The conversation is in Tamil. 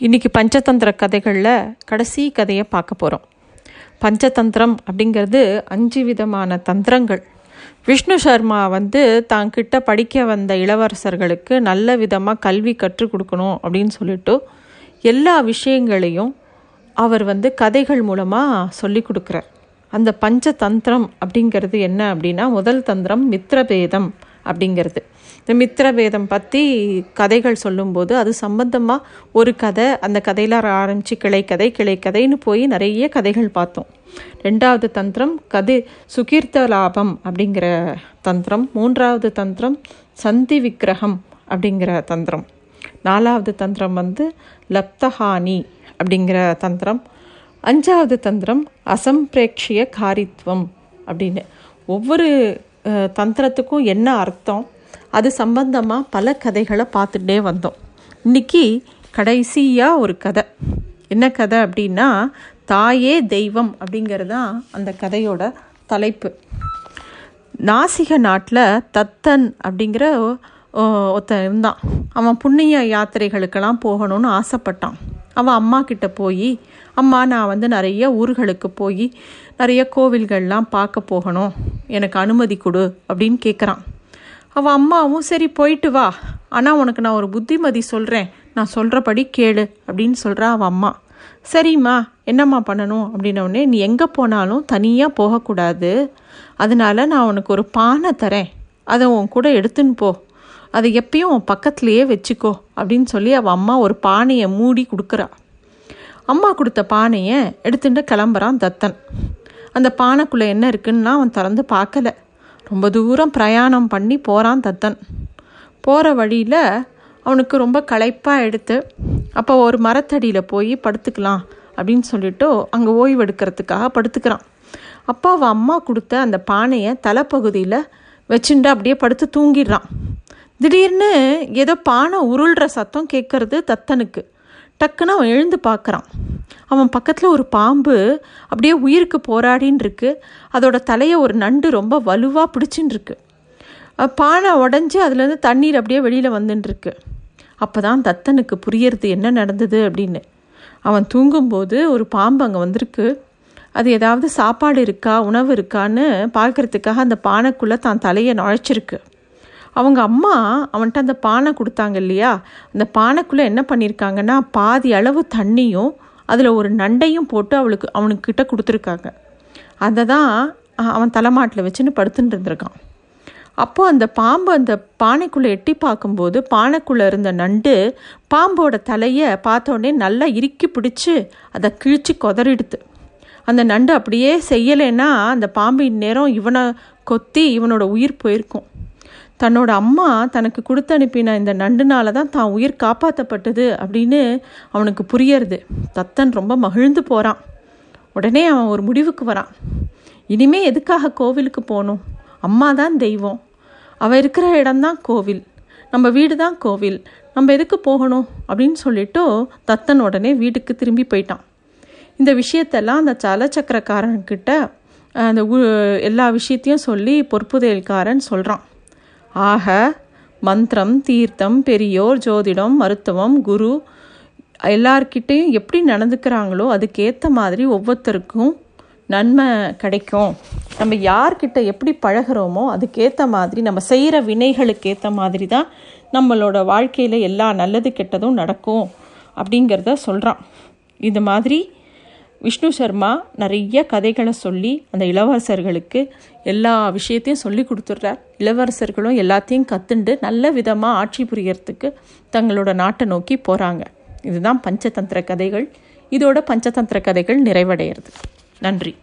இன்றைக்கி பஞ்சதந்திர கதைகளில் கடைசி கதையை பார்க்க போகிறோம் பஞ்சதந்திரம் அப்படிங்கிறது அஞ்சு விதமான தந்திரங்கள். விஷ்ணு சர்மா வந்து தான் கிட்ட படிக்க வந்த இளவரசர்களுக்கு நல்ல விதமாக கல்வி கற்றுக் கொடுக்கணும் அப்படின்னு சொல்லிட்டு எல்லா விஷயங்களையும் அவர் வந்து கதைகள் மூலமாக சொல்லி கொடுக்குறார். அந்த பஞ்சதந்திரம் அப்படிங்கிறது என்ன அப்படின்னா முதல் தந்திரம் மித்திரபேதம் அப்படிங்கிறது. இந்த மித்திரபேதம் பற்றி கதைகள் சொல்லும்போது அது சம்பந்தமாக ஒரு கதை அந்த கதையில் ஆரம்பித்து கிளைக்கதை கிளைக்கதைன்னு போய் நிறைய கதைகள் பார்த்தோம். ரெண்டாவது தந்திரம் கதை சுகீர்த்த லாபம் அப்படிங்கிற தந்திரம். மூன்றாவது தந்திரம் சந்தி விக்கிரகம் அப்படிங்கிற தந்திரம். நாலாவது தந்திரம் வந்து லப்தஹானி அப்படிங்கிற தந்திரம். அஞ்சாவது தந்திரம் அசம்பிரேக்ஷிய காரித்வம் அப்படின்னு. ஒவ்வொரு தந்திரத்துக்கும் என்ன அர்த்தம்? அது சம்பந்தமாக பல கதைகளை பார்த்துட்டே வந்தோம். இன்னைக்கு கடைசியாக ஒரு கதை. என்ன கதை அப்படின்னா தாயே தெய்வம் அப்படிங்கிறது தான் அந்த கதையோட தலைப்பு. நாசிக நாட்டில் தத்தன் அப்படிங்கிற ஒருத்தன் இருந்தான் அவன் புண்ணிய யாத்திரைகளுக்கெல்லாம் போகணும்னு ஆசைப்பட்டான். அவன் அம்மா கிட்ட போய் அம்மா நான் வந்து நிறைய ஊர்களுக்கு போய் நிறைய கோவில்கள்லாம் பார்க்க போகணும். எனக்கு அனுமதி கொடு அப்படின்னு கேட்குறான் அவள் அம்மாவும் சரி போயிட்டு வா. ஆனால் உனக்கு நான் ஒரு புத்திமதி சொல்கிறேன் நான் சொல்கிறபடி கேளு அப்படின்னு சொல்கிறா அவள் அம்மா. சரிம்மா என்னம்மா பண்ணணும்? அப்படின்னோடனே நீ எங்கே போனாலும் தனியாக போகக்கூடாது. அதனால நான் உனக்கு ஒரு பானை தரேன். அதை உன் கூட எடுத்துன்னு போ. அதை எப்பயும் உன் பக்கத்துலேயே வச்சுக்கோ அப்படின்னு சொல்லி அவள் அம்மா ஒரு பானையை மூடி கொடுக்குறா. அம்மா கொடுத்த பானையை எடுத்துட்டு கிளம்புறான் தத்தன். அந்த பானைக்குள்ளே என்ன இருக்குன்னா அவன் திறந்து பார்க்கல. ரொம்ப தூரம் பிரயாணம் பண்ணி போகிறான் தத்தன். போகிற வழியில் அவனுக்கு ரொம்ப களைப்பாக எடுத்து அப்போ ஒரு மரத்தடியில் போய் படுத்துக்கலாம் அப்படின்னு சொல்லிட்டு அங்கே ஓய்வு எடுக்கிறதுக்காக படுத்துக்கிறான். அப்போ அவன் அம்மா கொடுத்த அந்த பானையை தலைப்பகுதியில் வச்சுட்டு அப்படியே படுத்து தூங்கிடுறான். திடீர்னு ஏதோ பானை உருள்ற சத்தம் கேட்கறது தத்தனுக்கு. டக்குன்னு அவன் எழுந்து பார்க்குறான். அவன் பக்கத்தில் ஒரு பாம்பு அப்படியே உயிருக்கு போராடின்னு இருக்கு. அதோட தலையை ஒரு நண்டு ரொம்ப வலுவாக பிடிச்சின்னு இருக்கு. பானை உடஞ்சி அதுலேருந்து தண்ணீர் அப்படியே வெளியில் வந்துட்டுருக்கு அப்போ தான் தத்தனுக்கு புரியறது என்ன நடந்தது அப்படின்னு. அவன் தூங்கும்போது ஒரு பாம்பு அங்கே வந்திருக்கு. அது ஏதாவது சாப்பாடு இருக்கா உணவு இருக்கான்னு பார்க்கறதுக்காக அந்த பானைக்குள்ளே தான் தலையை நுழைச்சிருக்கு. அவங்க அம்மா அவன்கிட்ட அந்த பானை கொடுத்தாங்க இல்லையா? அந்த பானைக்குள்ளே என்ன பண்ணியிருக்காங்கன்னா பாதி அளவு தண்ணியும் அதில் ஒரு நண்டையும் போட்டு அவளுக்கு அவனுக்கிட்ட கொடுத்துருக்காங்க. அதை தான் அவன் தலைமாட்டில் வச்சுன்னு படுத்துட்டு இருந்திருக்கான். அப்போது அந்த பாம்பு அந்த பானைக்குள்ளே எட்டி பார்க்கும்போது பானைக்குள்ளே இருந்த நண்டு பாம்போட தலையை பார்த்தோன்னே நல்லா இறுக்கி பிடிச்சி அதை கிழிச்சு கொதறிடுது. அந்த நண்டு அப்படியே செய்யலைன்னா அந்த பாம்பு இந்நேரம் இவனை கொத்தி இவனோட உயிர் போயிருக்கும். தன்னோட அம்மா தனக்கு கொடுத்து அனுப்பின இந்த நண்டுனால தான் தான் உயிர் காப்பாற்றப்பட்டது அப்படின்னு அவனுக்கு புரியறது. தத்தன் ரொம்ப மகிழ்ந்து போகிறான் உடனே அவன் ஒரு முடிவுக்கு வரான். இனிமே எதுக்காக கோவிலுக்கு போகணும்? அம்மா தான் தெய்வம். அவள் இருக்கிற இடம்தான் கோவில். நம்ம வீடு தான் கோவில். நம்ம எதுக்கு போகணும்? அப்படின்னு சொல்லிட்டு தத்தன் உடனே வீட்டுக்கு திரும்பி போயிட்டான். இந்த விஷயத்தெல்லாம் அந்த சலச்சக்கரக்காரன்கிட்ட அந்த எல்லா விஷயத்தையும் சொல்லி பொறுப்புதையல்காரன் சொல்கிறான் ஆக மந்திரம் தீர்த்தம் பெரியோர் ஜோதிடம் மருத்துவம் குரு எல்லார்கிட்டேயும் எப்படி நடந்துக்கிறாங்களோ அதுக்கேற்ற மாதிரி ஒவ்வொருத்தருக்கும் நன்மை கிடைக்கும். நம்ம யார்கிட்ட எப்படி பழகுறோமோ அதுக்கேற்ற மாதிரி நம்ம செய்கிற வினைகளுக்கு ஏற்ற மாதிரி தான் நம்மளோட வாழ்க்கையில் எல்லா நல்லது கெட்டதும் நடக்கும் அப்படிங்கிறத சொல்கிறான் இது மாதிரி விஷ்ணு சர்மா நிறைய கதைகளை சொல்லி அந்த இளவரசர்களுக்கு எல்லா விஷயத்தையும் சொல்லி கொடுத்துட்றார். இளவரசர்களும் எல்லாத்தையும் கற்றுண்டு நல்ல விதமாக ஆட்சி புரியறதுக்கு தங்களோட நாட்டை நோக்கி போகிறாங்க இதுதான் பஞ்சதந்திர கதைகள். இதோட பஞ்சதந்திர கதைகள் நிறைவடைகிறது. நன்றி.